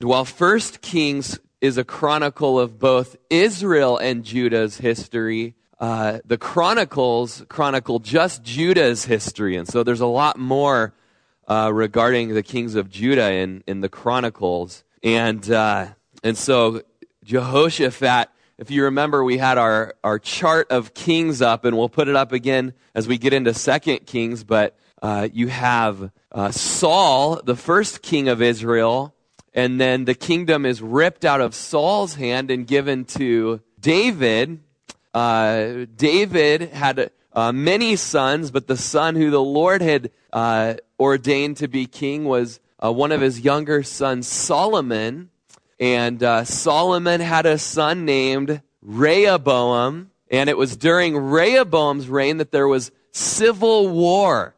while First Kings is a chronicle of both Israel and Judah's history, uh, the Chronicles chronicle just Judah's history. And so there's a lot more uh, regarding the kings of Judah in, in the Chronicles. And, uh, and so Jehoshaphat, if you remember, we had our, our chart of kings up, and we'll put it up again as we get into Second Kings. But uh, you have uh, Saul, the first king of Israel, and then the kingdom is ripped out of Saul's hand and given to David. Uh, David had uh, many sons, but the son who the Lord had uh, ordained to be king was uh, one of his younger sons, Solomon. And uh, Solomon had a son named Rehoboam. And it was during Rehoboam's reign that there was civil war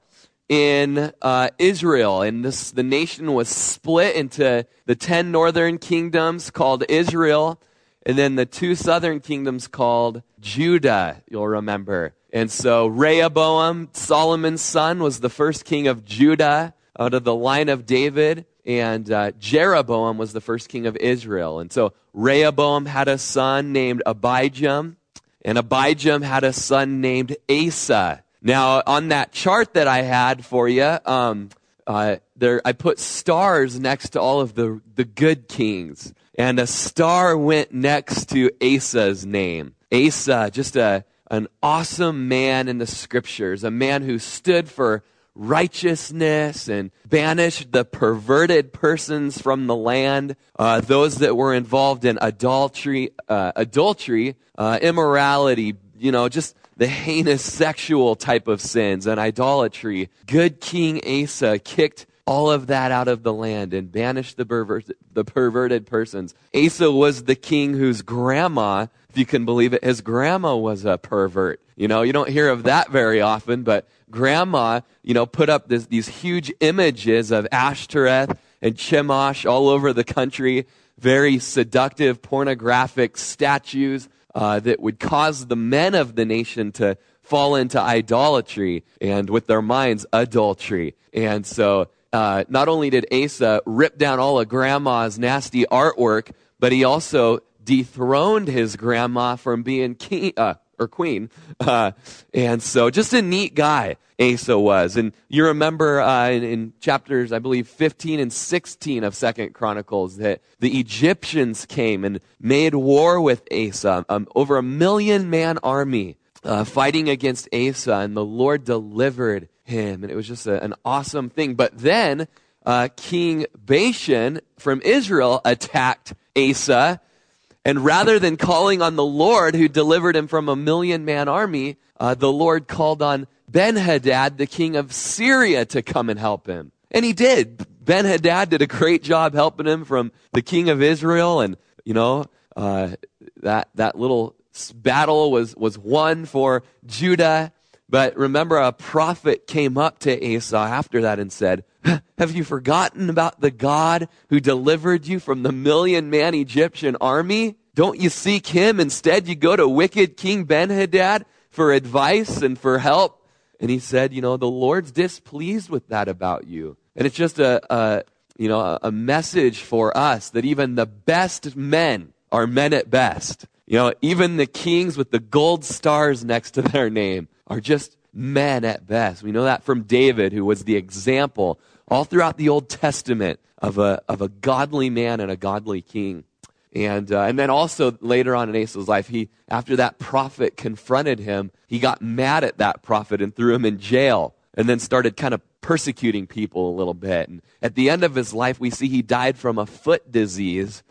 in uh, Israel. And this, the nation was split into the 10 northern kingdoms called Israel, and then the two southern kingdoms called Judah, you'll remember. And so Rehoboam, Solomon's son, was the first king of Judah out of the line of David. And uh, Jeroboam was the first king of Israel. And so Rehoboam had a son named Abijam, and Abijam had a son named Asa. Now, on that chart that I had for you, um, uh, there I put stars next to all of the the good kings, and a star went next to Asa's name. Asa, just a an awesome man in the scriptures, a man who stood for righteousness and banished the perverted persons from the land, uh, those that were involved in adultery, uh, adultery, uh, immorality, you know, just the heinous sexual type of sins and idolatry. Good King Asa kicked all of that out of the land and banished the, the perverted persons. Asa was the king whose grandma if you can believe it, his grandma was a pervert. You know, you don't hear of that very often, but grandma, you know, put up this, these huge images of Ashtoreth and Chemosh all over the country, very seductive, pornographic statues uh, that would cause the men of the nation to fall into idolatry and with their minds, adultery. And so, uh, not only did Asa rip down all of grandma's nasty artwork, but he also dethroned his grandma from being king uh, or queen. Uh, and so, just a neat guy Asa was. And you remember uh, in, in, chapters, I believe, 15 and 16 of Second Chronicles, that the Egyptians came and made war with Asa, um, over a million man army. Uh, fighting against Asa, and the Lord delivered him. And it was just a, an awesome thing. But then uh, King Baasha from Israel attacked Asa and rather than calling on the Lord who delivered him from a million man army, uh, the Lord called on Ben Hadad, the king of Syria, to come and help him. And he did. Ben Hadad did a great job helping him from the king of Israel. And, you know, uh, that, that little battle was, was won for Judah. But remember, a prophet came up to Asa after that and said, Have you forgotten about the God who delivered you from the million man Egyptian army? Don't you seek him? Instead, you go to wicked King Ben Hadad for advice and for help. And he said, You know, the Lord's displeased with that about you. And it's just a, a you know, a message for us that even the best men are men at best. You know, even the kings with the gold stars next to their name are just men at best. We know that from David, who was the example all throughout the Old Testament of a, of a godly man and a godly king. And, uh, and then also later on in Asa's life, he, after that prophet confronted him, he got mad at that prophet and threw him in jail and then started kind of persecuting people a little bit. And at the end of his life, we see he died from a foot disease.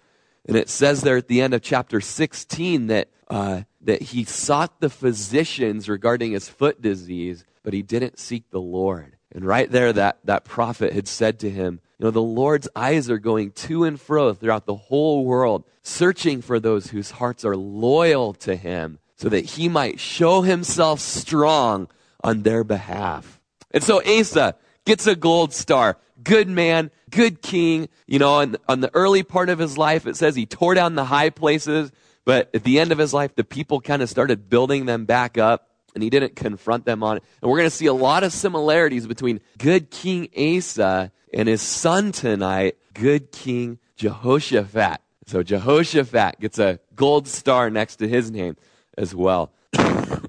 And it says there at the end of chapter 16 that, uh, that he sought the physicians regarding his foot disease, but he didn't seek the Lord. And right there, that, that prophet had said to him, You know, the Lord's eyes are going to and fro throughout the whole world, searching for those whose hearts are loyal to him, so that he might show himself strong on their behalf. And so Asa gets a gold star. Good man, good king. You know, and on the early part of his life, it says he tore down the high places, but at the end of his life, the people kind of started building them back up. And he didn't confront them on it. And we're going to see a lot of similarities between good King Asa and his son tonight, good King Jehoshaphat. So Jehoshaphat gets a gold star next to his name as well, at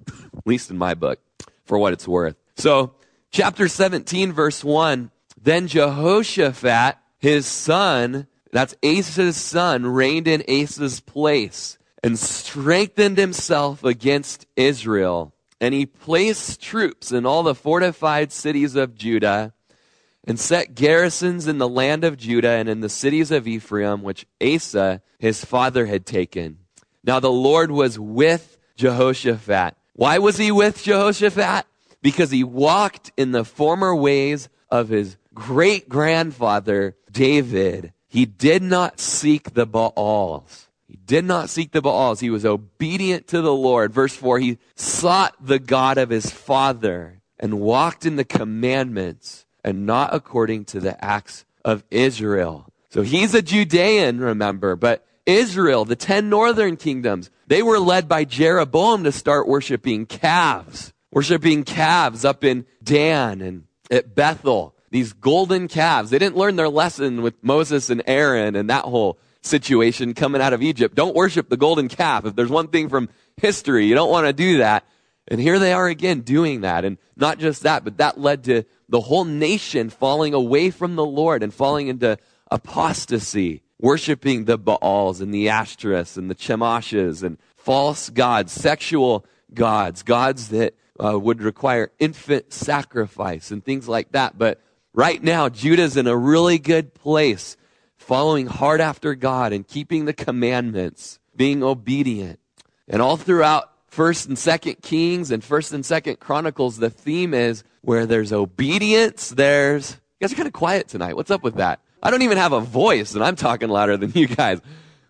least in my book, for what it's worth. So, chapter 17, verse 1 Then Jehoshaphat, his son, that's Asa's son, reigned in Asa's place and strengthened himself against Israel. And he placed troops in all the fortified cities of Judah and set garrisons in the land of Judah and in the cities of Ephraim, which Asa, his father, had taken. Now the Lord was with Jehoshaphat. Why was he with Jehoshaphat? Because he walked in the former ways of his great grandfather, David. He did not seek the Baals. Did not seek the Baals. He was obedient to the Lord. Verse 4 He sought the God of his father and walked in the commandments and not according to the acts of Israel. So he's a Judean, remember, but Israel, the 10 northern kingdoms, they were led by Jeroboam to start worshiping calves, worshiping calves up in Dan and at Bethel. These golden calves. They didn't learn their lesson with Moses and Aaron and that whole situation coming out of Egypt. Don't worship the golden calf. If there's one thing from history, you don't want to do that. And here they are again doing that. And not just that, but that led to the whole nation falling away from the Lord and falling into apostasy, worshiping the Baals and the Ashtoreths and the Chemoshs and false gods, sexual gods, gods that uh, would require infant sacrifice and things like that. But right now, Judah's in a really good place, following hard after God and keeping the commandments, being obedient. And all throughout First and Second Kings and First and Second Chronicles, the theme is where there's obedience, there's. You guys are kind of quiet tonight. What's up with that? I don't even have a voice, and I'm talking louder than you guys.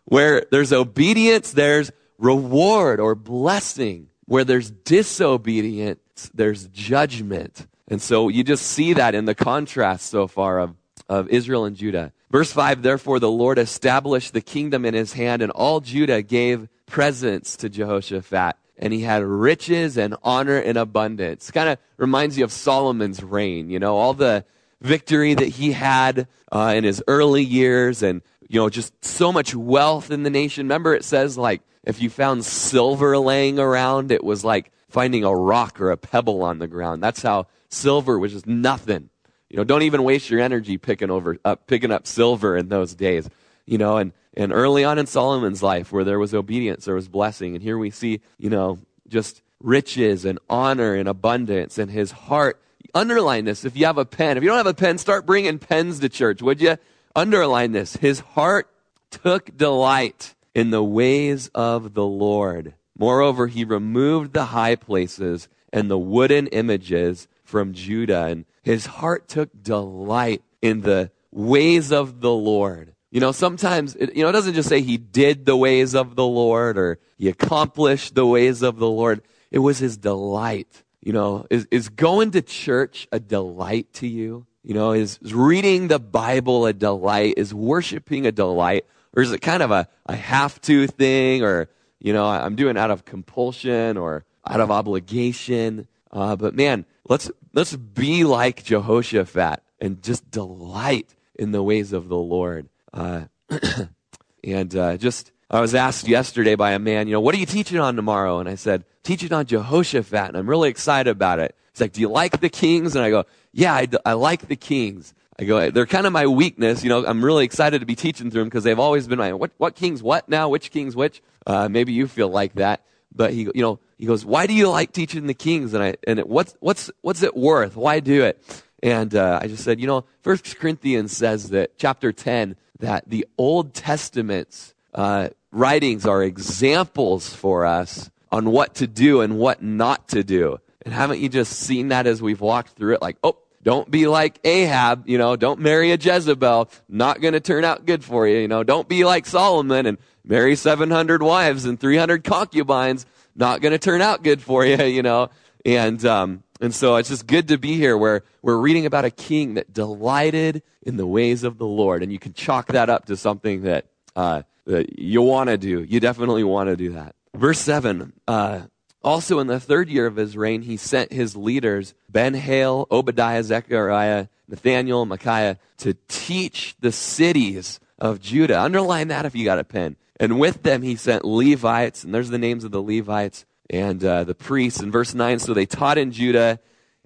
Where there's obedience, there's reward or blessing. Where there's disobedience, there's judgment. And so you just see that in the contrast so far of, of Israel and Judah. Verse 5 Therefore, the Lord established the kingdom in his hand, and all Judah gave presents to Jehoshaphat and he had riches and honor in abundance. Kind of reminds you of Solomon's reign, you know, all the victory that he had uh, in his early years and, you know, just so much wealth in the nation. Remember, it says, like, if you found silver laying around, it was like finding a rock or a pebble on the ground. That's how silver was just nothing. You know, don't even waste your energy picking over up, picking up silver in those days. You know, and and early on in Solomon's life, where there was obedience, there was blessing. And here we see, you know, just riches and honor and abundance and his heart. Underline this if you have a pen. If you don't have a pen, start bringing pens to church, would you? Underline this. His heart took delight in the ways of the Lord. Moreover, he removed the high places and the wooden images from Judah, and his heart took delight in the ways of the Lord. You know, sometimes, it, you know, it doesn't just say he did the ways of the Lord or he accomplished the ways of the Lord. It was his delight. You know, is, is going to church a delight to you? You know, is, is reading the Bible a delight? Is worshiping a delight? Or is it kind of a, a have to thing or, you know, I'm doing out of compulsion or out of obligation? Uh, but man, let's, let's be like Jehoshaphat and just delight in the ways of the Lord. Uh, and uh, just, I was asked yesterday by a man, you know, what are you teaching on tomorrow? And I said, teaching on Jehoshaphat, and I'm really excited about it. He's like, do you like the kings? And I go, yeah, I, I like the kings. I go, they're kind of my weakness. You know, I'm really excited to be teaching through them because they've always been my, what, what kings, what now? Which kings, which? Uh, maybe you feel like that. But he, you know, he goes, why do you like teaching the kings? And I, and it, what's, what's, what's it worth? Why do it? And, uh, I just said, you know, First Corinthians says that chapter 10, that the Old Testament's uh, writings are examples for us on what to do and what not to do. And haven't you just seen that as we've walked through it? Like, oh, don't be like Ahab, you know, don't marry a Jezebel. Not going to turn out good for you, you know. Don't be like Solomon and marry 700 wives and 300 concubines. Not going to turn out good for you, you know. And, um, and so it's just good to be here where we're reading about a king that delighted in the ways of the Lord. And you can chalk that up to something that, uh, that you want to do. You definitely want to do that. Verse 7 uh, Also, in the third year of his reign, he sent his leaders, Ben-Hail, Obadiah, Zechariah, Nathaniel, Micaiah, to teach the cities of Judah. Underline that if you got a pen. And with them, he sent Levites, and there's the names of the Levites and uh, the priests. In verse 9, so they taught in Judah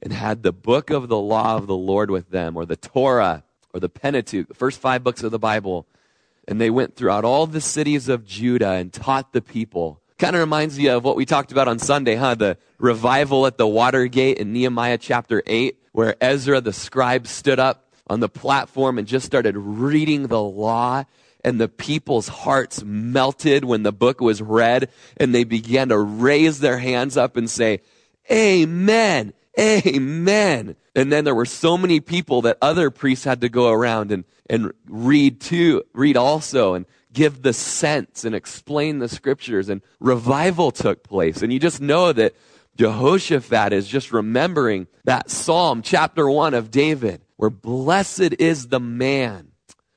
and had the book of the law of the Lord with them, or the Torah, or the Pentateuch, the first five books of the Bible. And they went throughout all the cities of Judah and taught the people. Kind of reminds you of what we talked about on Sunday, huh? The revival at the Watergate in Nehemiah chapter 8, where Ezra the scribe stood up on the platform and just started reading the law and the people's hearts melted when the book was read and they began to raise their hands up and say, Amen. Amen. And then there were so many people that other priests had to go around and, and read too, read also and give the sense and explain the scriptures and revival took place. And you just know that Jehoshaphat is just remembering that Psalm chapter one of David where blessed is the man,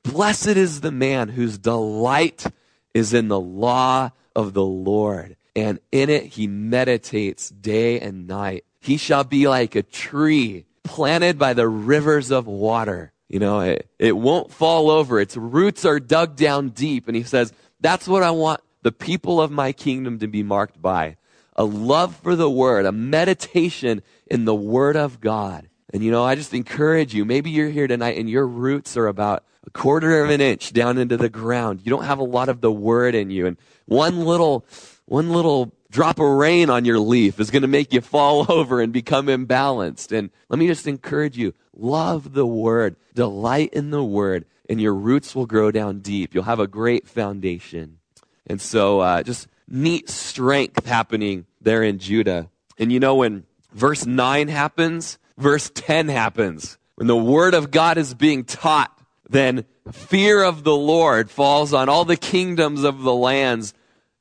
blessed is the man whose delight is in the law of the Lord. And in it he meditates day and night. He shall be like a tree planted by the rivers of water. You know, it, it won't fall over. Its roots are dug down deep. And he says, that's what I want the people of my kingdom to be marked by. A love for the word, a meditation in the word of God. And you know, I just encourage you, maybe you're here tonight and your roots are about a quarter of an inch down into the ground. You don't have a lot of the word in you. And one little, one little drop of rain on your leaf is going to make you fall over and become imbalanced. And let me just encourage you love the word, delight in the word, and your roots will grow down deep. You'll have a great foundation. And so, uh, just neat strength happening there in Judah. And you know, when verse 9 happens, verse 10 happens. When the word of God is being taught, then fear of the Lord falls on all the kingdoms of the lands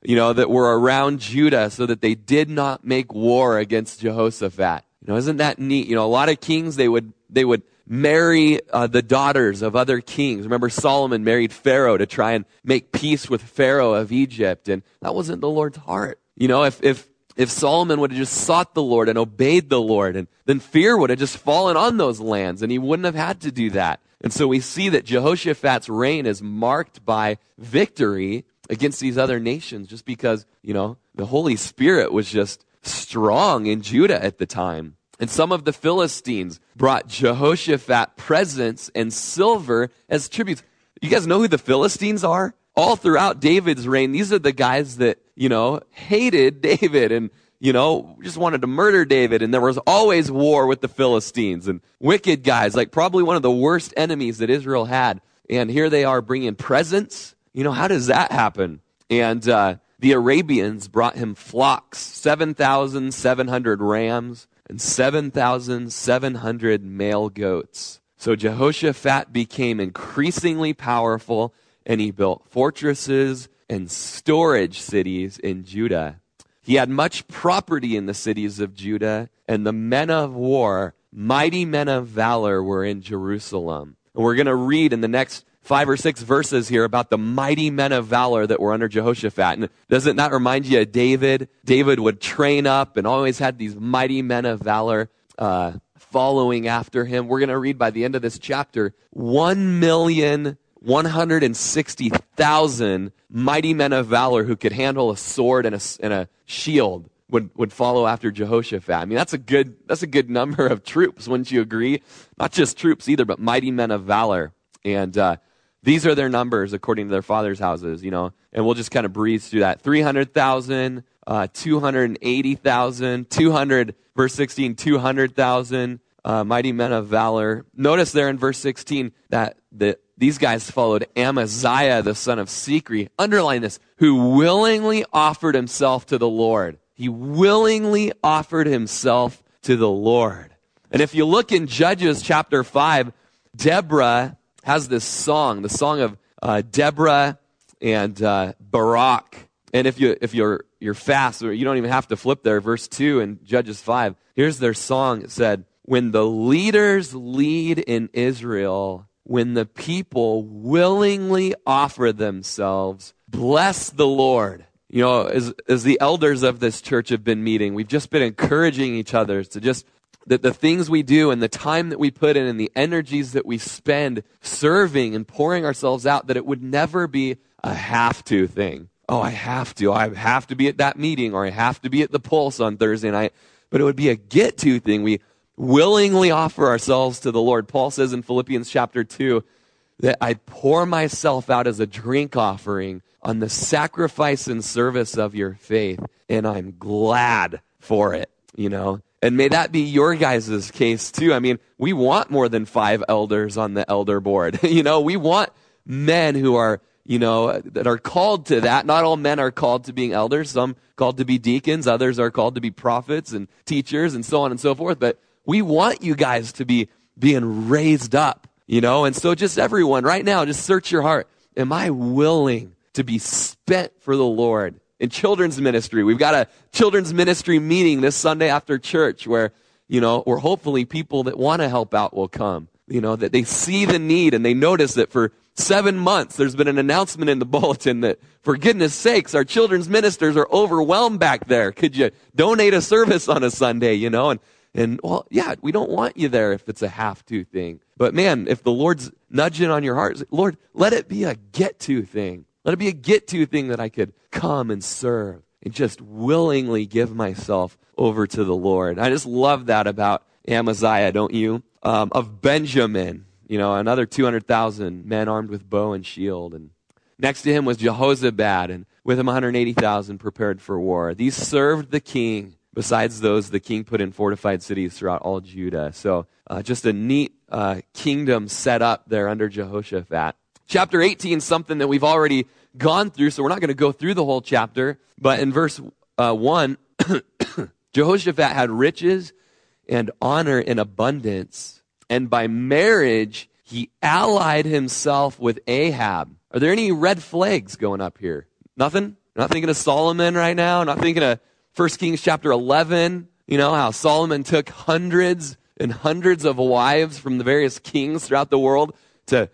you know, that were around Judah so that they did not make war against Jehoshaphat. You know, isn't that neat? You know, a lot of kings, they would, they would marry uh, the daughters of other kings. Remember, Solomon married Pharaoh to try and make peace with Pharaoh of Egypt, and that wasn't the Lord's heart. You know, if, if, if Solomon would have just sought the Lord and obeyed the Lord, and then fear would have just fallen on those lands, and he wouldn't have had to do that. And so we see that Jehoshaphat's reign is marked by victory against these other nations just because, you know, the Holy Spirit was just strong in Judah at the time. And some of the Philistines brought Jehoshaphat presents and silver as tributes. You guys know who the Philistines are? All throughout David's reign, these are the guys that, you know, hated David and, you know, just wanted to murder David. And there was always war with the Philistines and wicked guys, like probably one of the worst enemies that Israel had. And here they are bringing presents you know, how does that happen? And uh, the Arabians brought him flocks, 7,700 rams and 7,700 male goats. So Jehoshaphat became increasingly powerful and he built fortresses and storage cities in Judah. He had much property in the cities of Judah, and the men of war, mighty men of valor, were in Jerusalem. And we're going to read in the next five or six verses here about the mighty men of valor that were under Jehoshaphat. And doesn't that remind you of David? David would train up and always had these mighty men of valor uh, following after him. We're going to read by the end of this chapter 1,160,000 mighty men of valor who could handle a sword and a, and a shield. Would, would follow after Jehoshaphat. I mean, that's a good, that's a good number of troops, wouldn't you agree? Not just troops either, but mighty men of valor. And uh, these are their numbers according to their father's houses, you know, and we'll just kind of breeze through that. 300,000, uh, 280,000, 200, verse 16, 200,000, uh, mighty men of valor. Notice there in verse 16 that the, these guys followed Amaziah, the son of Zichri. Underline this, who willingly offered himself to the Lord. He willingly offered himself to the Lord. And if you look in Judges chapter 5, Deborah has this song, the song of uh, Deborah and uh, Barak. And if you if you're you're fast, you don't even have to flip there. Verse two in Judges five. Here's their song. It said, "When the leaders lead in Israel, when the people willingly offer themselves, bless the Lord." you know, as, as the elders of this church have been meeting, we've just been encouraging each other to just that the things we do and the time that we put in and the energies that we spend serving and pouring ourselves out, that it would never be a have to thing. Oh, I have to. I have to be at that meeting or I have to be at the Pulse on Thursday night. But it would be a get to thing. We willingly offer ourselves to the Lord. Paul says in Philippians chapter 2 that I pour myself out as a drink offering on the sacrifice and service of your faith, and I'm glad for it, you know. And may that be your guys' case too. I mean, we want more than five elders on the elder board. you know, we want men who are, you know, that are called to that. Not all men are called to being elders. Some called to be deacons. Others are called to be prophets and teachers and so on and so forth. But we want you guys to be being raised up, you know. And so just everyone right now, just search your heart. Am I willing to be spent for the Lord? in children's ministry. We've got a children's ministry meeting this Sunday after church where, you know, where hopefully people that want to help out will come. You know, that they see the need and they notice that for seven months there's been an announcement in the bulletin that for goodness sakes, our children's ministers are overwhelmed back there. Could you donate a service on a Sunday, you know? And, and well, yeah, we don't want you there if it's a have to thing. But man, if the Lord's nudging on your heart, Lord, let it be a get to thing. Let it be a get to thing that I could come and serve and just willingly give myself over to the Lord. I just love that about Amaziah, don't you? Um, of Benjamin, you know, another 200,000 men armed with bow and shield. And next to him was Jehozabad, and with him 180,000 prepared for war. These served the king, besides those the king put in fortified cities throughout all Judah. So uh, just a neat uh, kingdom set up there under Jehoshaphat. Chapter 18 something that we've already gone through, so we're not going to go through the whole chapter. But in verse uh, 1, Jehoshaphat had riches and honor in abundance, and by marriage, he allied himself with Ahab. Are there any red flags going up here? Nothing? Not thinking of Solomon right now? Not thinking of 1 Kings chapter 11? You know, how Solomon took hundreds and hundreds of wives from the various kings throughout the world to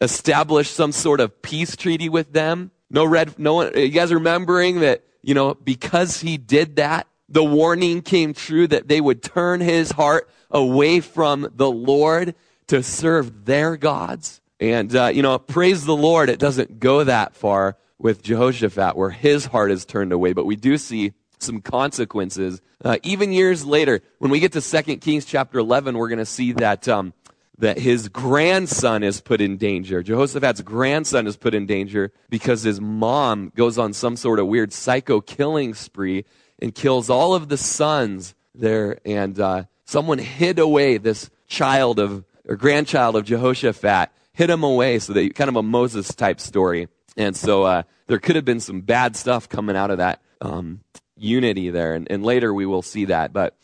establish some sort of peace treaty with them. No red, no one, you guys remembering that, you know, because he did that, the warning came true that they would turn his heart away from the Lord to serve their gods. And, uh, you know, praise the Lord, it doesn't go that far with Jehoshaphat where his heart is turned away, but we do see some consequences. Uh, even years later, when we get to 2 Kings chapter 11, we're going to see that, um, that his grandson is put in danger. Jehoshaphat's grandson is put in danger because his mom goes on some sort of weird psycho killing spree and kills all of the sons there. And uh, someone hid away this child of, or grandchild of Jehoshaphat, hid him away so that kind of a Moses type story. And so uh, there could have been some bad stuff coming out of that um, unity there. And, and later we will see that. But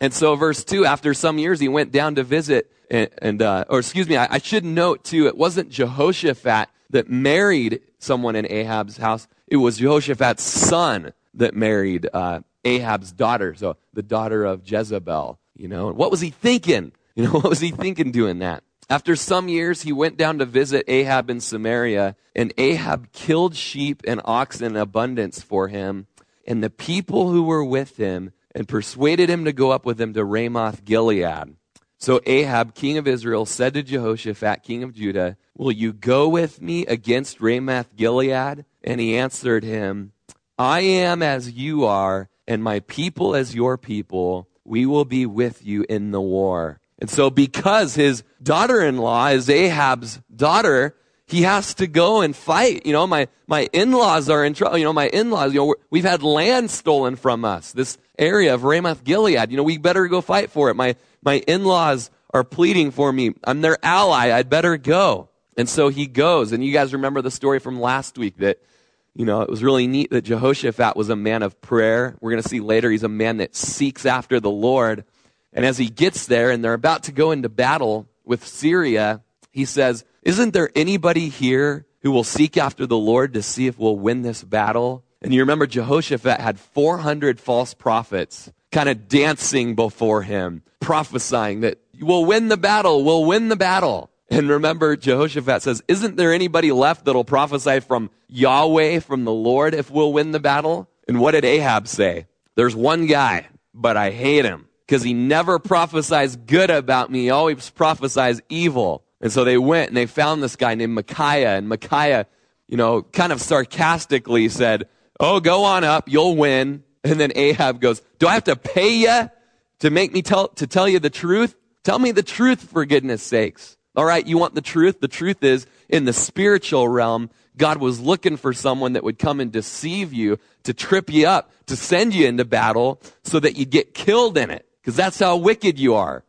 and so, verse 2, after some years, he went down to visit, and, and uh, or excuse me, I, I should note too, it wasn't Jehoshaphat that married someone in Ahab's house. It was Jehoshaphat's son that married uh, Ahab's daughter, so the daughter of Jezebel. You know, what was he thinking? You know, what was he thinking doing that? After some years, he went down to visit Ahab in Samaria, and Ahab killed sheep and oxen in abundance for him, and the people who were with him and persuaded him to go up with them to Ramoth Gilead. So Ahab, king of Israel, said to Jehoshaphat, king of Judah, Will you go with me against Ramoth Gilead? And he answered him, I am as you are, and my people as your people. We will be with you in the war. And so, because his daughter in law is Ahab's daughter, he has to go and fight. You know, my, my in-laws are in trouble. You know, my in-laws, you know, we've had land stolen from us. This area of Ramoth Gilead. You know, we better go fight for it. My, my in-laws are pleading for me. I'm their ally. I'd better go. And so he goes. And you guys remember the story from last week that, you know, it was really neat that Jehoshaphat was a man of prayer. We're going to see later he's a man that seeks after the Lord. And as he gets there and they're about to go into battle with Syria, he says, Isn't there anybody here who will seek after the Lord to see if we'll win this battle? And you remember Jehoshaphat had 400 false prophets kind of dancing before him, prophesying that we'll win the battle, we'll win the battle. And remember, Jehoshaphat says, Isn't there anybody left that'll prophesy from Yahweh, from the Lord, if we'll win the battle? And what did Ahab say? There's one guy, but I hate him because he never prophesies good about me. He always prophesies evil. And so they went and they found this guy named Micaiah. And Micaiah, you know, kind of sarcastically said, Oh, go on up. You'll win. And then Ahab goes, Do I have to pay you to make me tell, to tell you the truth? Tell me the truth for goodness sakes. All right. You want the truth? The truth is in the spiritual realm, God was looking for someone that would come and deceive you, to trip you up, to send you into battle so that you'd get killed in it. Because that's how wicked you are.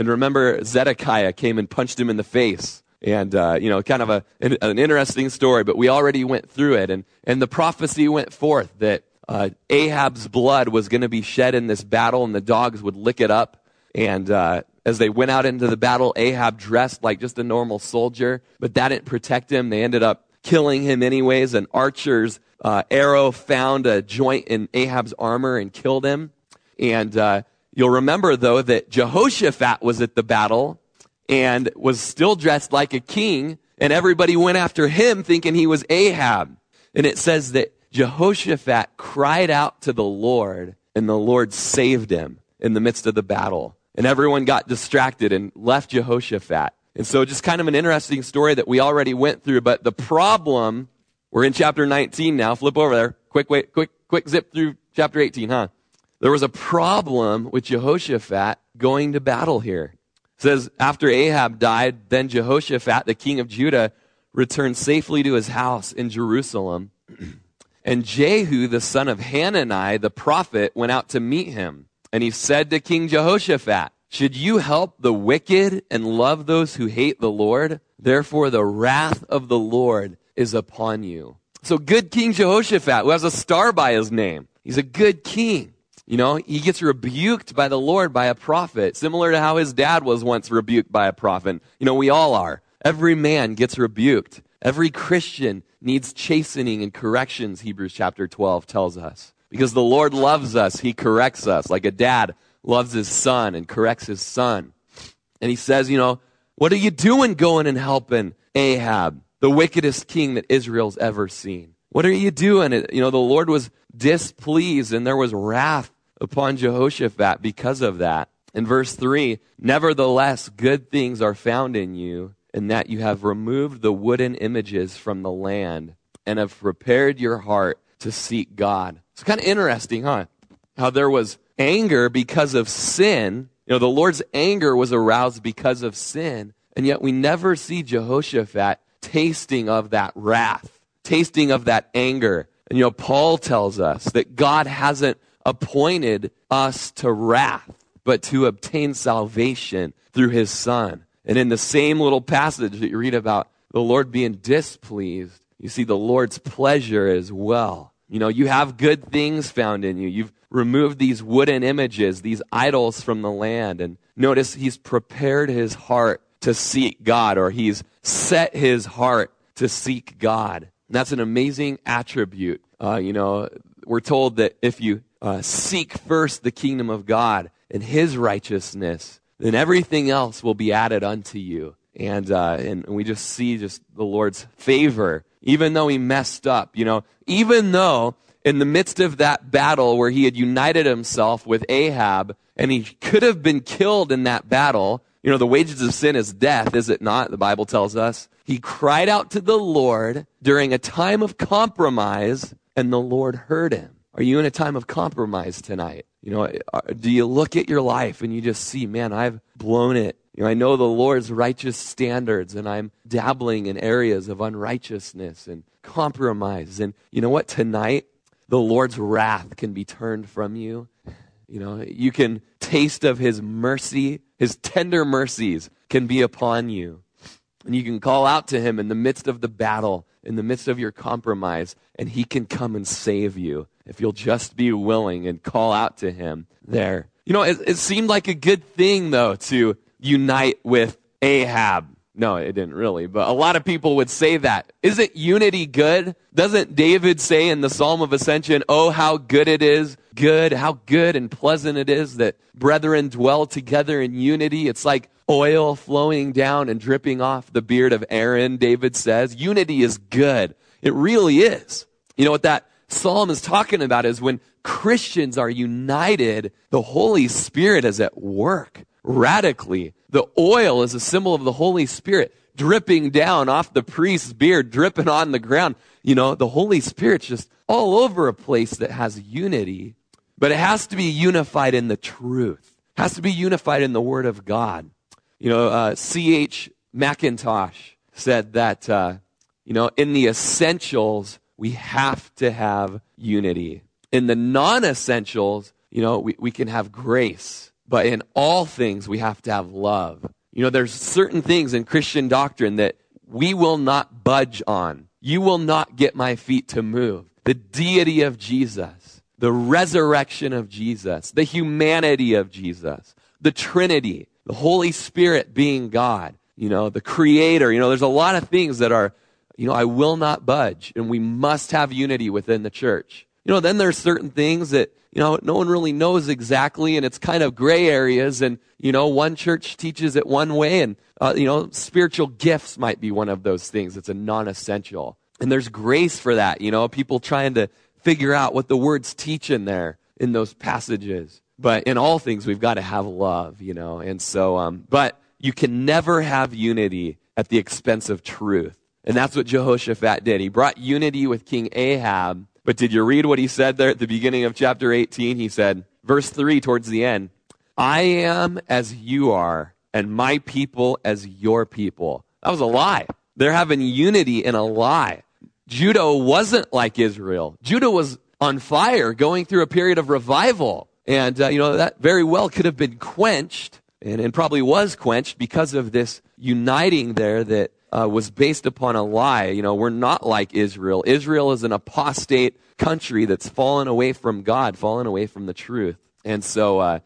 And remember, Zedekiah came and punched him in the face. And, uh, you know, kind of a, an, an, interesting story, but we already went through it. And, and the prophecy went forth that uh, Ahab's blood was going to be shed in this battle and the dogs would lick it up. And uh, as they went out into the battle, Ahab dressed like just a normal soldier, but that didn't protect him. They ended up killing him anyways. An archer's uh, arrow found a joint in Ahab's armor and killed him. And uh, you'll remember, though, that Jehoshaphat was at the battle and was still dressed like a king, and everybody went after him thinking he was Ahab. And it says that Jehoshaphat cried out to the Lord, and the Lord saved him in the midst of the battle. And everyone got distracted and left Jehoshaphat. And so, just kind of an interesting story that we already went through. But the problem, we're in chapter 19 now. Flip over there. Quick, wait, quick, quick zip through chapter 18, huh? There was a problem with Jehoshaphat going to battle here It says, after Ahab died, then Jehoshaphat, the king of Judah, returned safely to his house in Jerusalem. and Jehu, the son of Hanani, the prophet, went out to meet him. And he said to King Jehoshaphat, Should you help the wicked and love those who hate the Lord? Therefore, the wrath of the Lord is upon you. So, good King Jehoshaphat, who has a star by his name, he's a good king. You know, he gets rebuked by the Lord by a prophet, similar to how his dad was once rebuked by a prophet. You know, we all are. Every man gets rebuked. Every Christian needs chastening and corrections, Hebrews chapter 12 tells us. Because the Lord loves us, he corrects us, like a dad loves his son and corrects his son. And he says, you know, what are you doing going and helping Ahab, the wickedest king that Israel's ever seen? What are you doing? You know, the Lord was displeased and there was wrath upon Jehoshaphat because of that. In verse 3, nevertheless, good things are found in you, in that you have removed the wooden images from the land and have prepared your heart to seek God. It's kind of interesting, huh? How there was anger because of sin. You know, the Lord's anger was aroused because of sin, and yet we never see Jehoshaphat tasting of that wrath, tasting of that anger. And you know, Paul tells us that God hasn't appointed us to wrath, but to obtain salvation through his Son. And in the same little passage that you read about the Lord being displeased, you see the Lord's pleasure as well. You know, you have good things found in you. You've removed these wooden images, these idols from the land. And notice he's prepared his heart to seek God, or he's set his heart to seek God. And that's an amazing attribute. Uh, you know, we're told that if you uh, seek first the kingdom of God and his righteousness, then everything else will be added unto you. And, uh, and we just see just the Lord's favor, even though he messed up, you know, even though in the midst of that battle where he had united himself with Ahab and he could have been killed in that battle, you know, the wages of sin is death, is it not? The Bible tells us. He cried out to the Lord during a time of compromise and the Lord heard him. Are you in a time of compromise tonight? You know, do you look at your life and you just see, man, I've blown it. You know, I know the Lord's righteous standards and I'm dabbling in areas of unrighteousness and compromise. And you know what? Tonight, the Lord's wrath can be turned from you. You know, you can taste of his mercy, his tender mercies can be upon you. And you can call out to him in the midst of the battle, in the midst of your compromise, and he can come and save you if you'll just be willing and call out to him there. You know, it, it seemed like a good thing, though, to unite with Ahab. No, it didn't really, but a lot of people would say that. Isn't unity good? Doesn't David say in the Psalm of Ascension, Oh, how good it is, good, how good and pleasant it is that brethren dwell together in unity? It's like oil flowing down and dripping off the beard of Aaron, David says. Unity is good. It really is. You know what that psalm is talking about is when Christians are united, the Holy Spirit is at work radically. The oil is a symbol of the Holy Spirit dripping down off the priest's beard, dripping on the ground. You know, the Holy Spirit's just all over a place that has unity, but it has to be unified in the truth. It has to be unified in the Word of God. You know, uh, C.H. Mackintosh said that, uh, you know, in the essentials, we have to have unity. In the non essentials, you know, we, we can have grace. But in all things, we have to have love. You know, there's certain things in Christian doctrine that we will not budge on. You will not get my feet to move. The deity of Jesus, the resurrection of Jesus, the humanity of Jesus, the Trinity, the Holy Spirit being God, you know, the Creator. You know, there's a lot of things that are you know, I will not budge, and we must have unity within the church. You know, then there's certain things that, you know, no one really knows exactly, and it's kind of gray areas, and, you know, one church teaches it one way, and, uh, you know, spiritual gifts might be one of those things. It's a non essential. And there's grace for that, you know, people trying to figure out what the words teach in there in those passages. But in all things, we've got to have love, you know, and so, um, but you can never have unity at the expense of truth. And that's what Jehoshaphat did. He brought unity with King Ahab. But did you read what he said there at the beginning of chapter 18? He said, verse 3 towards the end, I am as you are, and my people as your people. That was a lie. They're having unity in a lie. Judah wasn't like Israel. Judah was on fire, going through a period of revival. And, uh, you know, that very well could have been quenched, and, and probably was quenched because of this uniting there that uh, was based upon a lie. You know, we're not like Israel. Israel is an apostate country that's fallen away from God, fallen away from the truth. And so uh,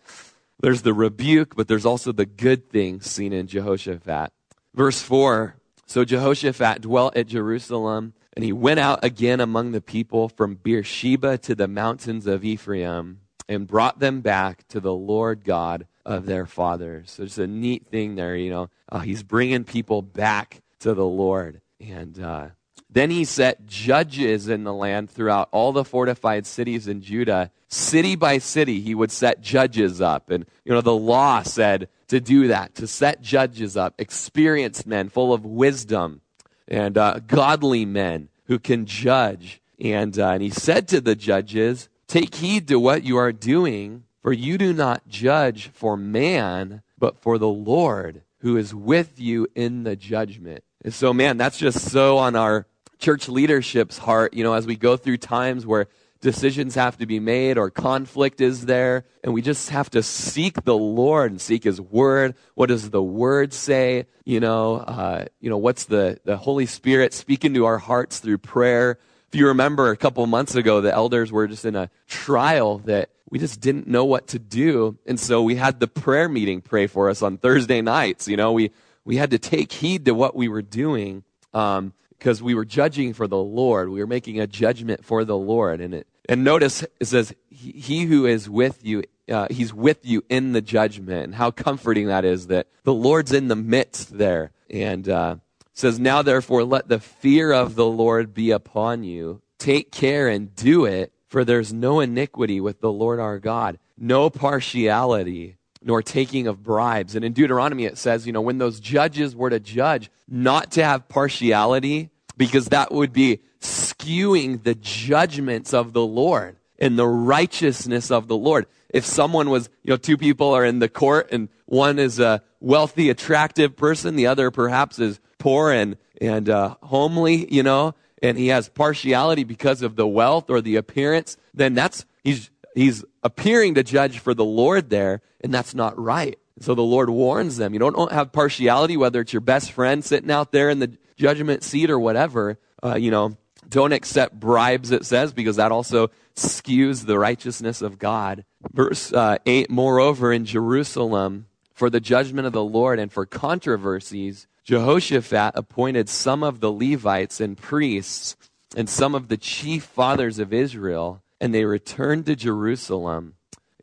there's the rebuke, but there's also the good thing seen in Jehoshaphat. Verse 4 So Jehoshaphat dwelt at Jerusalem, and he went out again among the people from Beersheba to the mountains of Ephraim, and brought them back to the Lord God of their fathers. So it's a neat thing there, you know. Uh, he's bringing people back to the Lord. And uh, then he set judges in the land throughout all the fortified cities in Judah. City by city, he would set judges up. And, you know, the law said to do that, to set judges up, experienced men full of wisdom and uh, godly men who can judge. And, uh, and he said to the judges, Take heed to what you are doing, for you do not judge for man, but for the Lord who is with you in the judgment. And so, man, that's just so on our church leadership's heart, you know, as we go through times where decisions have to be made or conflict is there, and we just have to seek the Lord and seek His Word. What does the Word say? You know, uh, you know, what's the, the Holy Spirit speaking to our hearts through prayer? If you remember a couple months ago, the elders were just in a trial that we just didn't know what to do. And so we had the prayer meeting pray for us on Thursday nights. You know, we, we had to take heed to what we were doing um, because we were judging for the Lord. We were making a judgment for the Lord. And, it, and notice it says, he, who is with you, uh, he's with you in the judgment. And how comforting that is that the Lord's in the midst there. And uh, says, Now therefore let the fear of the Lord be upon you. Take care and do it for there's no iniquity with the Lord our God, no partiality, nor taking of bribes. And in Deuteronomy, it says, you know, when those judges were to judge, not to have partiality, because that would be skewing the judgments of the Lord and the righteousness of the Lord. If someone was, you know, two people are in the court and one is a wealthy, attractive person, the other perhaps is poor and, and uh, homely, you know, and he has partiality because of the wealth or the appearance, then that's, he's, he's appearing to judge for the Lord there, and that's not right. So the Lord warns them. You don't have partiality, whether it's your best friend sitting out there in the judgment seat or whatever. Uh, you know, don't accept bribes, it says, because that also skews the righteousness of God. Verse uh, 8 Moreover, in Jerusalem, for the judgment of the Lord and for controversies, Jehoshaphat appointed some of the Levites and priests and some of the chief fathers of Israel, and they returned to Jerusalem.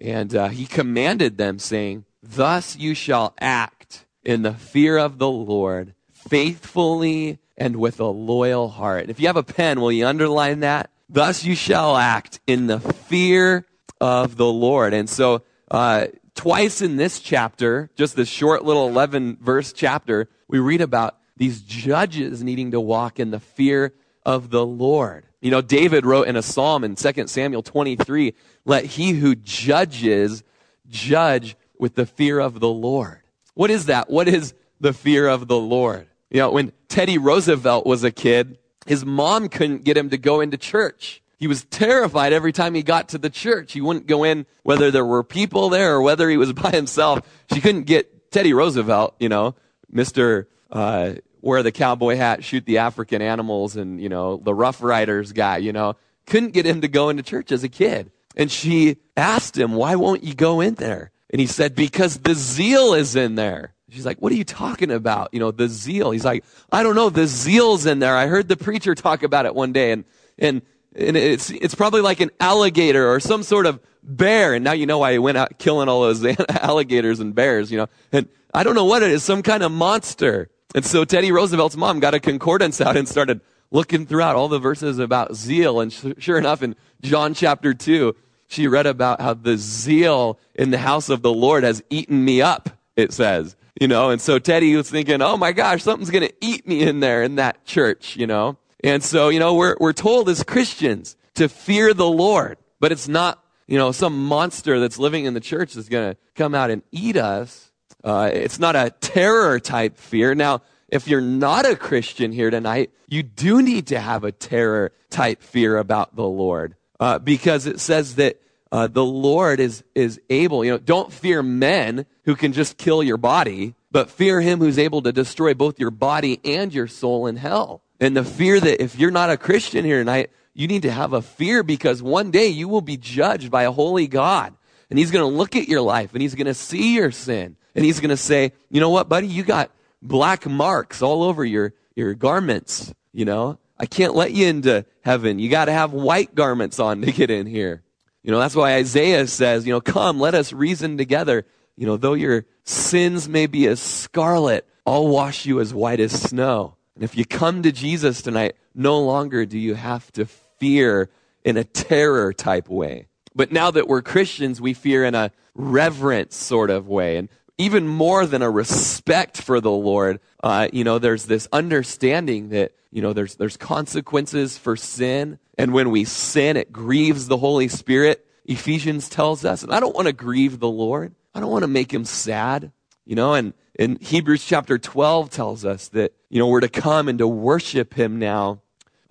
And uh, he commanded them, saying, Thus you shall act in the fear of the Lord, faithfully and with a loyal heart. If you have a pen, will you underline that? Thus you shall act in the fear of the Lord. And so, uh, twice in this chapter, just this short little 11 verse chapter, we read about these judges needing to walk in the fear of the Lord. You know, David wrote in a psalm in 2 Samuel 23, let he who judges judge with the fear of the Lord. What is that? What is the fear of the Lord? You know, when Teddy Roosevelt was a kid, his mom couldn't get him to go into church. He was terrified every time he got to the church. He wouldn't go in whether there were people there or whether he was by himself. She couldn't get Teddy Roosevelt, you know, Mr. Uh, wear the cowboy hat, shoot the African animals, and, you know, the Rough Riders guy, you know, couldn't get him to go into church as a kid. And she asked him, why won't you go in there? And he said, because the zeal is in there. She's like, what are you talking about? You know, the zeal. He's like, I don't know. The zeal's in there. I heard the preacher talk about it one day and, and, and it's, it's probably like an alligator or some sort of bear. And now you know why he went out killing all those alligators and bears, you know. And I don't know what it is, some kind of monster. And so Teddy Roosevelt's mom got a concordance out and started looking throughout all the verses about zeal. And sure enough, in John chapter 2, she read about how the zeal in the house of the Lord has eaten me up, it says you know, and so Teddy was thinking, oh my gosh, something's going to eat me in there in that church, you know. And so, you know, we're, we're told as Christians to fear the Lord, but it's not, you know, some monster that's living in the church that's going to come out and eat us. Uh, it's not a terror type fear. Now, if you're not a Christian here tonight, you do need to have a terror type fear about the Lord, uh, because it says that uh, the Lord is, is able, you know, don't fear men who can just kill your body, but fear him who's able to destroy both your body and your soul in hell. And the fear that if you're not a Christian here tonight, you need to have a fear because one day you will be judged by a holy God. And he's going to look at your life and he's going to see your sin. And he's going to say, you know what, buddy? You got black marks all over your, your garments. You know, I can't let you into heaven. You got to have white garments on to get in here. You know, that's why Isaiah says, you know, come, let us reason together. You know, though your sins may be as scarlet, I'll wash you as white as snow. And if you come to Jesus tonight, no longer do you have to fear in a terror type way. But now that we're Christians, we fear in a reverence sort of way. And even more than a respect for the Lord, uh, you know, there's this understanding that, you know, there's, there's consequences for sin. And when we sin, it grieves the Holy Spirit. Ephesians tells us, and I don't want to grieve the Lord. I don't want to make him sad. You know, and in Hebrews chapter 12 tells us that, you know, we're to come and to worship him now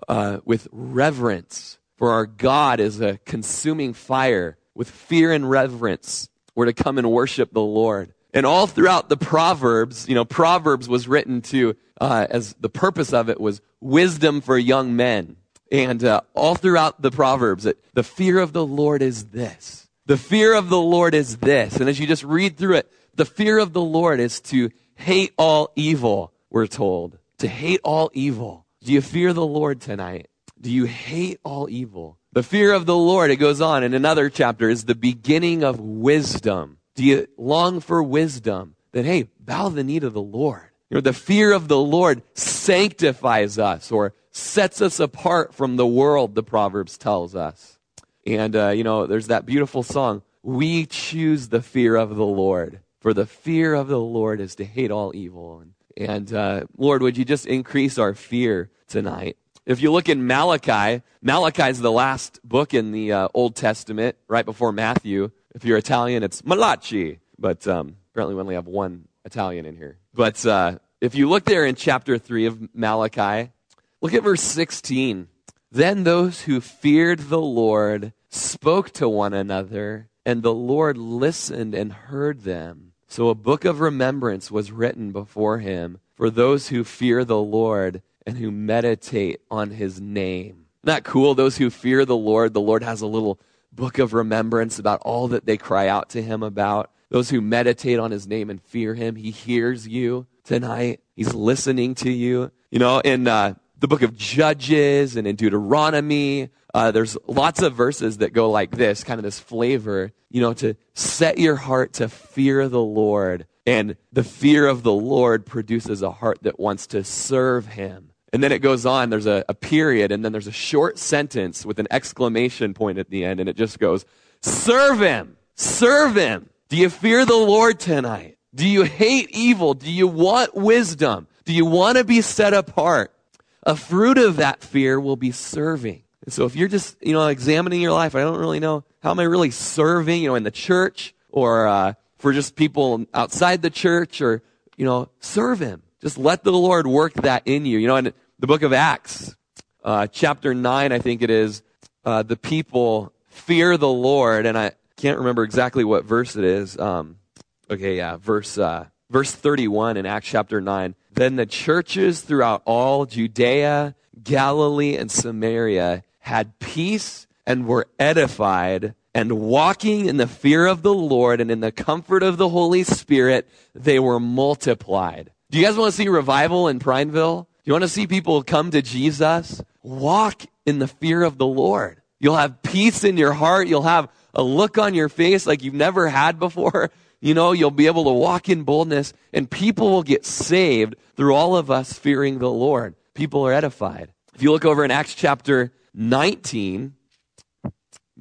uh, with reverence. For our God is a consuming fire with fear and reverence. We're to come and worship the Lord. And all throughout the Proverbs, you know, Proverbs was written to, uh, as the purpose of it was wisdom for young men. And uh, all throughout the Proverbs, it, the fear of the Lord is this. The fear of the Lord is this. And as you just read through it, the fear of the Lord is to hate all evil, we're told. To hate all evil. Do you fear the Lord tonight? Do you hate all evil? The fear of the Lord, it goes on in another chapter, is the beginning of wisdom. Do you long for wisdom? Then, hey, bow the knee to the Lord. You know, the fear of the Lord sanctifies us or sets us apart from the world, the Proverbs tells us. And, uh, you know, there's that beautiful song, We choose the fear of the Lord. For the fear of the Lord is to hate all evil. And, and uh, Lord, would you just increase our fear tonight? If you look in Malachi, Malachi is the last book in the uh, Old Testament, right before Matthew. If you're Italian, it's Malachi. But um, apparently we only have one Italian in here. But uh, if you look there in chapter 3 of Malachi, look at verse 16. Then those who feared the Lord spoke to one another, and the Lord listened and heard them. So a book of remembrance was written before him for those who fear the Lord and who meditate on his name. Not cool? Those who fear the Lord, the Lord has a little book of remembrance about all that they cry out to him about. Those who meditate on his name and fear him, he hears you tonight. He's listening to you. You know, in uh, the book of Judges and in Deuteronomy, uh, there's lots of verses that go like this, kind of this flavor, you know, to set your heart to fear the Lord. And the fear of the Lord produces a heart that wants to serve him. And then it goes on, there's a, a period, and then there's a short sentence with an exclamation point at the end, and it just goes, Serve him! Serve him! Do you fear the Lord tonight? Do you hate evil? Do you want wisdom? Do you want to be set apart? A fruit of that fear will be serving. And so if you're just, you know, examining your life, I don't really know how am I really serving, you know, in the church or uh, for just people outside the church or, you know, serve Him. Just let the Lord work that in you. You know, in the book of Acts, uh, chapter 9, I think it is, uh, the people fear the Lord. And I can't remember exactly what verse it is. Um, okay, yeah, verse, uh, verse 31 in Acts chapter 9. Then the churches throughout all Judea, Galilee, and Samaria had peace and were edified and walking in the fear of the Lord and in the comfort of the Holy Spirit, they were multiplied. Do you guys want to see revival in Prineville? Do you want to see people come to Jesus? Walk in the fear of the Lord. You'll have peace in your heart. You'll have a look on your face like you've never had before. You know, you'll be able to walk in boldness and people will get saved through all of us fearing the Lord. People are edified. If you look over in Acts chapter 19,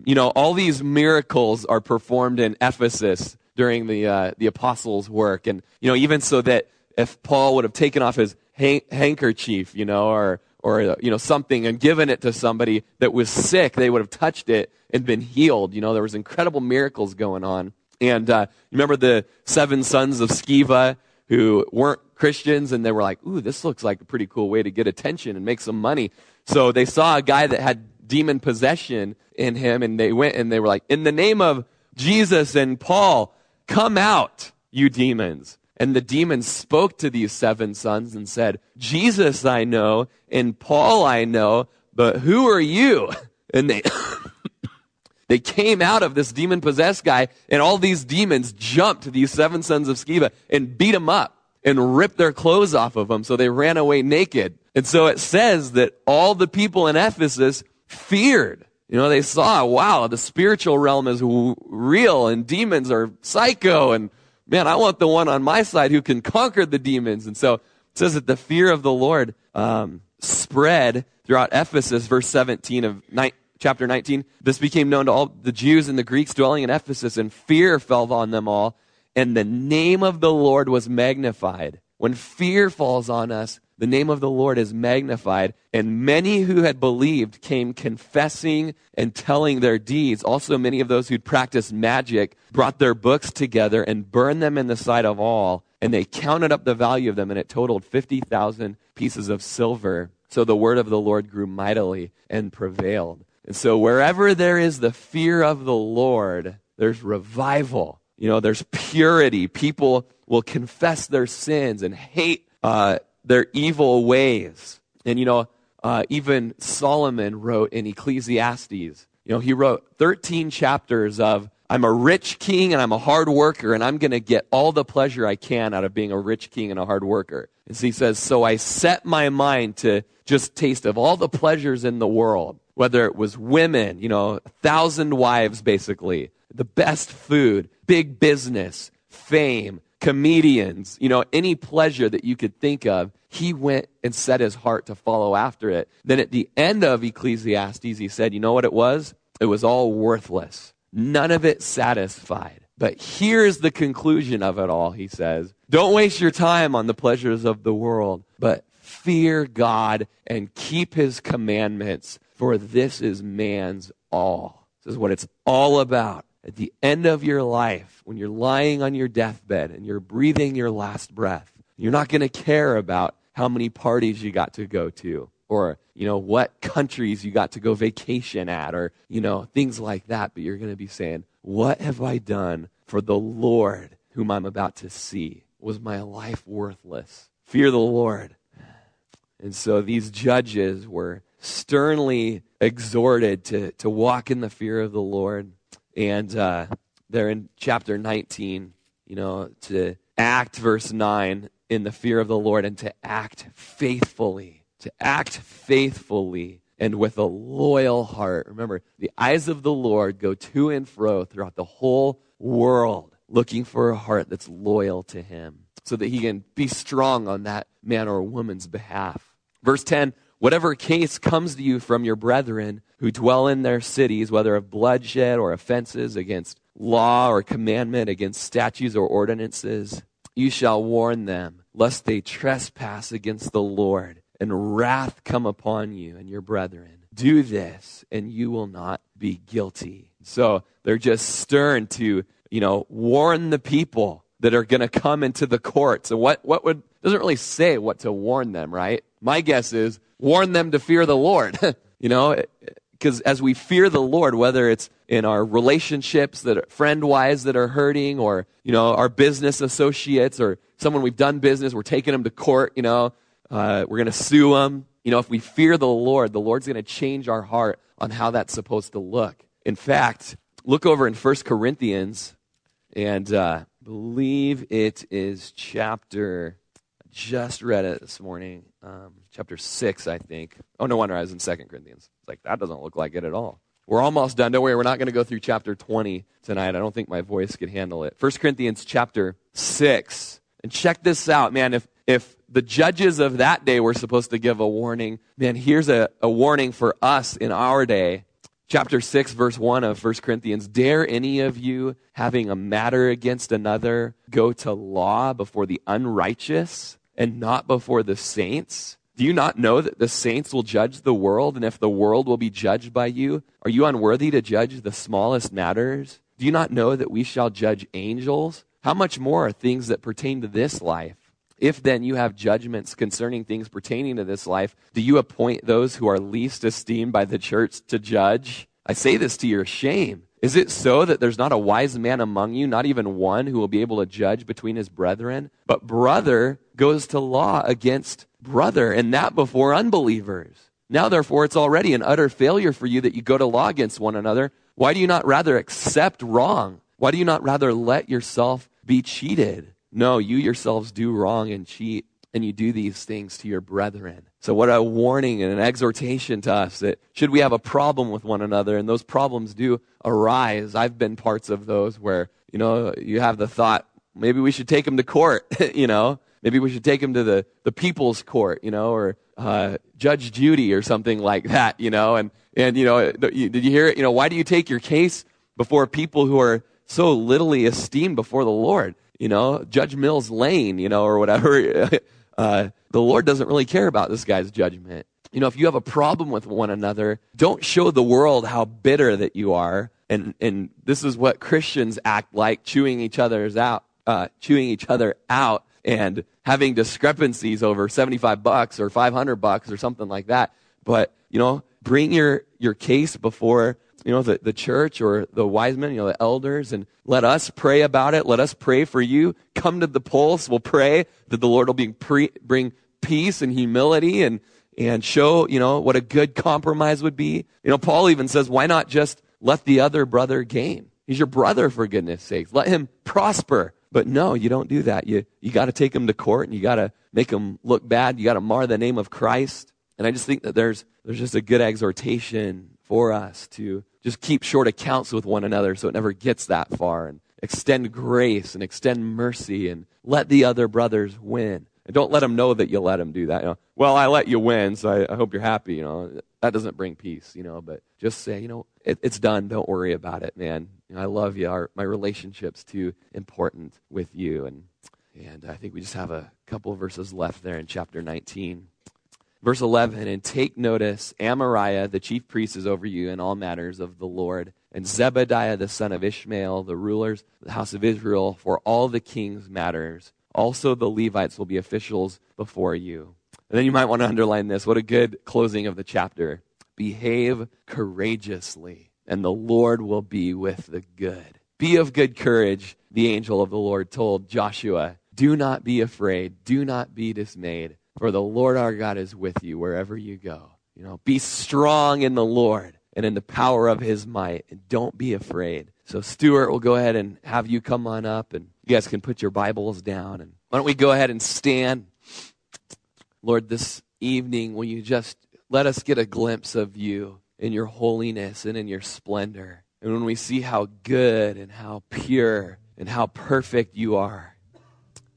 you know, all these miracles are performed in Ephesus during the, uh, the apostles' work. And, you know, even so that if Paul would have taken off his handkerchief, you know, or, or, you know, something and given it to somebody that was sick, they would have touched it and been healed. You know, there was incredible miracles going on. And uh, remember the seven sons of Sceva who weren't Christians and they were like, ooh, this looks like a pretty cool way to get attention and make some money. So they saw a guy that had demon possession in him and they went and they were like, in the name of Jesus and Paul, come out, you demons. And the demons spoke to these seven sons and said, Jesus I know and Paul I know, but who are you? And they, they came out of this demon possessed guy and all these demons jumped these seven sons of Sceva and beat them up and ripped their clothes off of them. So they ran away naked. And so it says that all the people in Ephesus feared. You know, they saw, wow, the spiritual realm is real and demons are psycho. And man, I want the one on my side who can conquer the demons. And so it says that the fear of the Lord um, spread throughout Ephesus, verse 17 of ni- chapter 19. This became known to all the Jews and the Greeks dwelling in Ephesus, and fear fell on them all. And the name of the Lord was magnified. When fear falls on us, the name of the Lord is magnified. And many who had believed came confessing and telling their deeds. Also, many of those who'd practiced magic brought their books together and burned them in the sight of all. And they counted up the value of them, and it totaled 50,000 pieces of silver. So the word of the Lord grew mightily and prevailed. And so wherever there is the fear of the Lord, there's revival. You know, there's purity. People will confess their sins and hate uh, their evil ways. And, you know, uh, even Solomon wrote in Ecclesiastes, you know, he wrote 13 chapters of, I'm a rich king and I'm a hard worker and I'm going to get all the pleasure I can out of being a rich king and a hard worker. And so he says, so I set my mind to just taste of all the pleasures in the world, whether it was women, you know, a thousand wives basically, the best food, big business, fame, comedians, you know, any pleasure that you could think of, he went and set his heart to follow after it. Then at the end of Ecclesiastes, he said, you know what it was? It was all worthless. None of it satisfied. But here's the conclusion of it all, he says. Don't waste your time on the pleasures of the world, but fear God and keep his commandments, for this is man's all. This is what it's all about at the end of your life, when you're lying on your deathbed and you're breathing your last breath, you're not going to care about how many parties you got to go to or, you know, what countries you got to go vacation at or, you know, things like that. But you're going to be saying, what have I done for the Lord whom I'm about to see? Was my life worthless? Fear the Lord. And so these judges were sternly exhorted to, to walk in the fear of the Lord. And uh, they're in chapter 19, you know, to Act, verse 9. in the fear of the Lord and to act faithfully, to act faithfully and with a loyal heart. Remember, the eyes of the Lord go to and fro throughout the whole world, looking for a heart that's loyal to Him so that He can be strong on that man or woman's behalf. Verse 10 Whatever case comes to you from your brethren who dwell in their cities, whether of bloodshed or offenses against law or commandment, against statutes or ordinances, you shall warn them, lest they trespass against the Lord and wrath come upon you and your brethren. Do this, and you will not be guilty. So they're just stern to, you know, warn the people that are going to come into the courts. And what, what would, doesn't really say what to warn them, right? My guess is warn them to fear the Lord. you know, because as we fear the Lord, whether it's in our relationships that are friend wise that are hurting, or you know our business associates, or someone we've done business, we're taking them to court. You know, uh, we're going to sue them. You know, if we fear the Lord, the Lord's going to change our heart on how that's supposed to look. In fact, look over in First Corinthians, and uh, believe it is chapter. Just read it this morning, um, chapter six, I think. Oh, no wonder I was in Second Corinthians. It's like that doesn't look like it at all. We're almost done. Don't worry, we're not going to go through chapter 20 tonight. I don't think my voice could handle it. First Corinthians chapter 6. And check this out, man. If, if the judges of that day were supposed to give a warning, man, here's a, a warning for us in our day. Chapter 6, verse 1 of 1 Corinthians Dare any of you, having a matter against another, go to law before the unrighteous and not before the saints? Do you not know that the saints will judge the world, and if the world will be judged by you, are you unworthy to judge the smallest matters? Do you not know that we shall judge angels? How much more are things that pertain to this life? If then you have judgments concerning things pertaining to this life, do you appoint those who are least esteemed by the church to judge? I say this to your shame. Is it so that there's not a wise man among you, not even one, who will be able to judge between his brethren? But brother goes to law against brother, and that before unbelievers. Now, therefore, it's already an utter failure for you that you go to law against one another. Why do you not rather accept wrong? Why do you not rather let yourself be cheated? No, you yourselves do wrong and cheat, and you do these things to your brethren. So, what a warning and an exhortation to us that should we have a problem with one another, and those problems do arise. I've been parts of those where, you know, you have the thought, maybe we should take them to court, you know, Maybe we should take him to the, the people's court, you know, or uh, Judge Judy or something like that, you know. And, and you know, did you hear it? You know, why do you take your case before people who are so littly esteemed before the Lord? You know, Judge Mills Lane, you know, or whatever. uh, the Lord doesn't really care about this guy's judgment. You know, if you have a problem with one another, don't show the world how bitter that you are. And, and this is what Christians act like, chewing each other's out, uh, chewing each other out and having discrepancies over 75 bucks or 500 bucks or something like that. But, you know, bring your, your case before, you know, the, the church or the wise men, you know, the elders, and let us pray about it. Let us pray for you. Come to the pulse. We'll pray that the Lord will be pre, bring peace and humility and, and show, you know, what a good compromise would be. You know, Paul even says, why not just let the other brother gain? He's your brother, for goodness sakes. Let him prosper. But no, you don't do that. You, you got to take him to court and you got to make him look bad. You got to mar the name of Christ. And I just think that there's, there's just a good exhortation for us to just keep short accounts with one another so it never gets that far and extend grace and extend mercy and let the other brothers win. And don't let them know that you let them do that. You know, well, I let you win, so I, I hope you're happy. You know, that doesn't bring peace. You know, but just say, you know, it, it's done. Don't worry about it, man. You know, I love you. Our, my relationship's too important with you. And, and I think we just have a couple verses left there in chapter 19. Verse 11, and take notice, Amariah, the chief priest, is over you in all matters of the Lord, and Zebadiah, the son of Ishmael, the rulers the house of Israel, for all the king's matters. Also, the Levites will be officials before you. And then you might want to underline this. What a good closing of the chapter. Behave courageously and the Lord will be with the good. Be of good courage, the angel of the Lord told Joshua. Do not be afraid. Do not be dismayed, for the Lord our God is with you wherever you go. You know, be strong in the Lord and in the power of his might, and don't be afraid. So, Stuart, we'll go ahead and have you come on up, and you guys can put your Bibles down. And why don't we go ahead and stand? Lord, this evening, will you just let us get a glimpse of you in your holiness and in your splendor? And when we see how good and how pure and how perfect you are,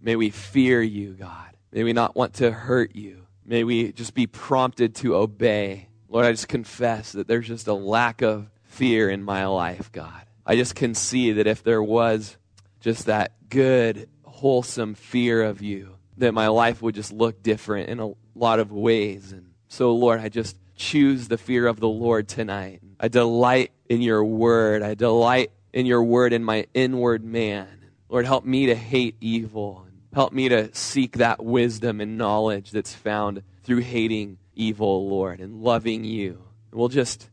may we fear you, God. May we not want to hurt you. May we just be prompted to obey. Lord, I just confess that there's just a lack of fear in my life, God. I just can see that if there was just that good, wholesome fear of you, that my life would just look different in a lot of ways. And so, Lord, I just choose the fear of the Lord tonight. I delight in your word. I delight in your word in my inward man. Lord, help me to hate evil. Help me to seek that wisdom and knowledge that's found through hating evil, Lord, and loving you. And we'll just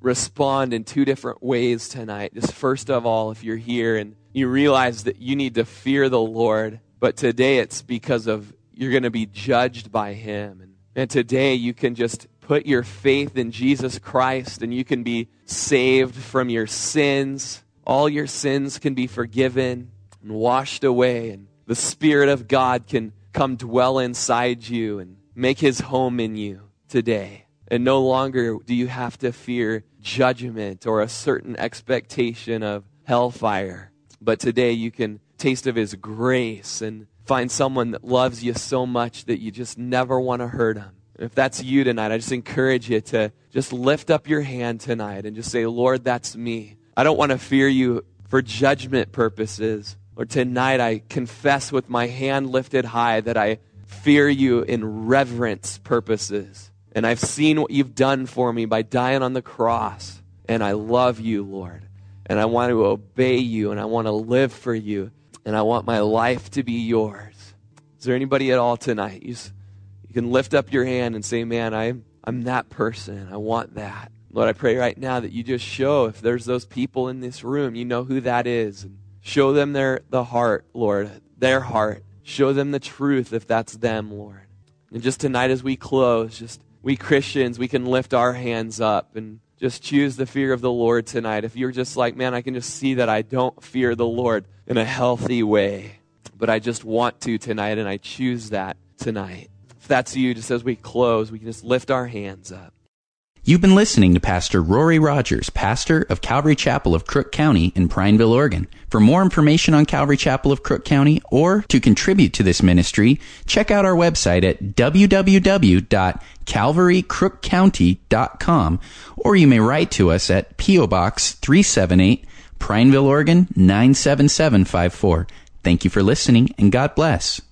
respond in two different ways tonight. Just first of all, if you're here and you realize that you need to fear the Lord, but today it's because of you're going to be judged by Him. And, and today you can just put your faith in Jesus Christ and you can be saved from your sins. All your sins can be forgiven and washed away, and the Spirit of God can come dwell inside you and make His home in you today. And no longer do you have to fear judgment or a certain expectation of hellfire. But today you can taste of His grace and find someone that loves you so much that you just never want to hurt them. If that's you tonight, I just encourage you to just lift up your hand tonight and just say, Lord, that's me. I don't want to fear you for judgment purposes. Or tonight I confess with my hand lifted high that I fear you in reverence purposes. And I've seen what you've done for me by dying on the cross. And I love you, Lord. And I want to obey you and I want to live for you. And I want my life to be yours. Is there anybody at all tonight? You, you can lift up your hand and say, Man, I'm, I'm that person. I want that. Lord, I pray right now that you just show if there's those people in this room, you know who that is. And show them their the heart, Lord, their heart. Show them the truth if that's them, Lord. And just tonight as we close, just we Christians, we can lift our hands up and just choose the fear of the Lord tonight. If you're just like, man, I can just see that I don't fear the Lord in a healthy way, but I just want to tonight, and I choose that tonight. If that's you, just as we close, we can just lift our hands up. You've been listening to Pastor Rory Rogers, pastor of Calvary Chapel of Crook County in Prineville, Oregon. For more information on Calvary Chapel of Crook County or to contribute to this ministry, check out our website at www.calvarycrookcounty.com or you may write to us at P.O. Box 378, Prineville, Oregon 97754. Thank you for listening and God bless.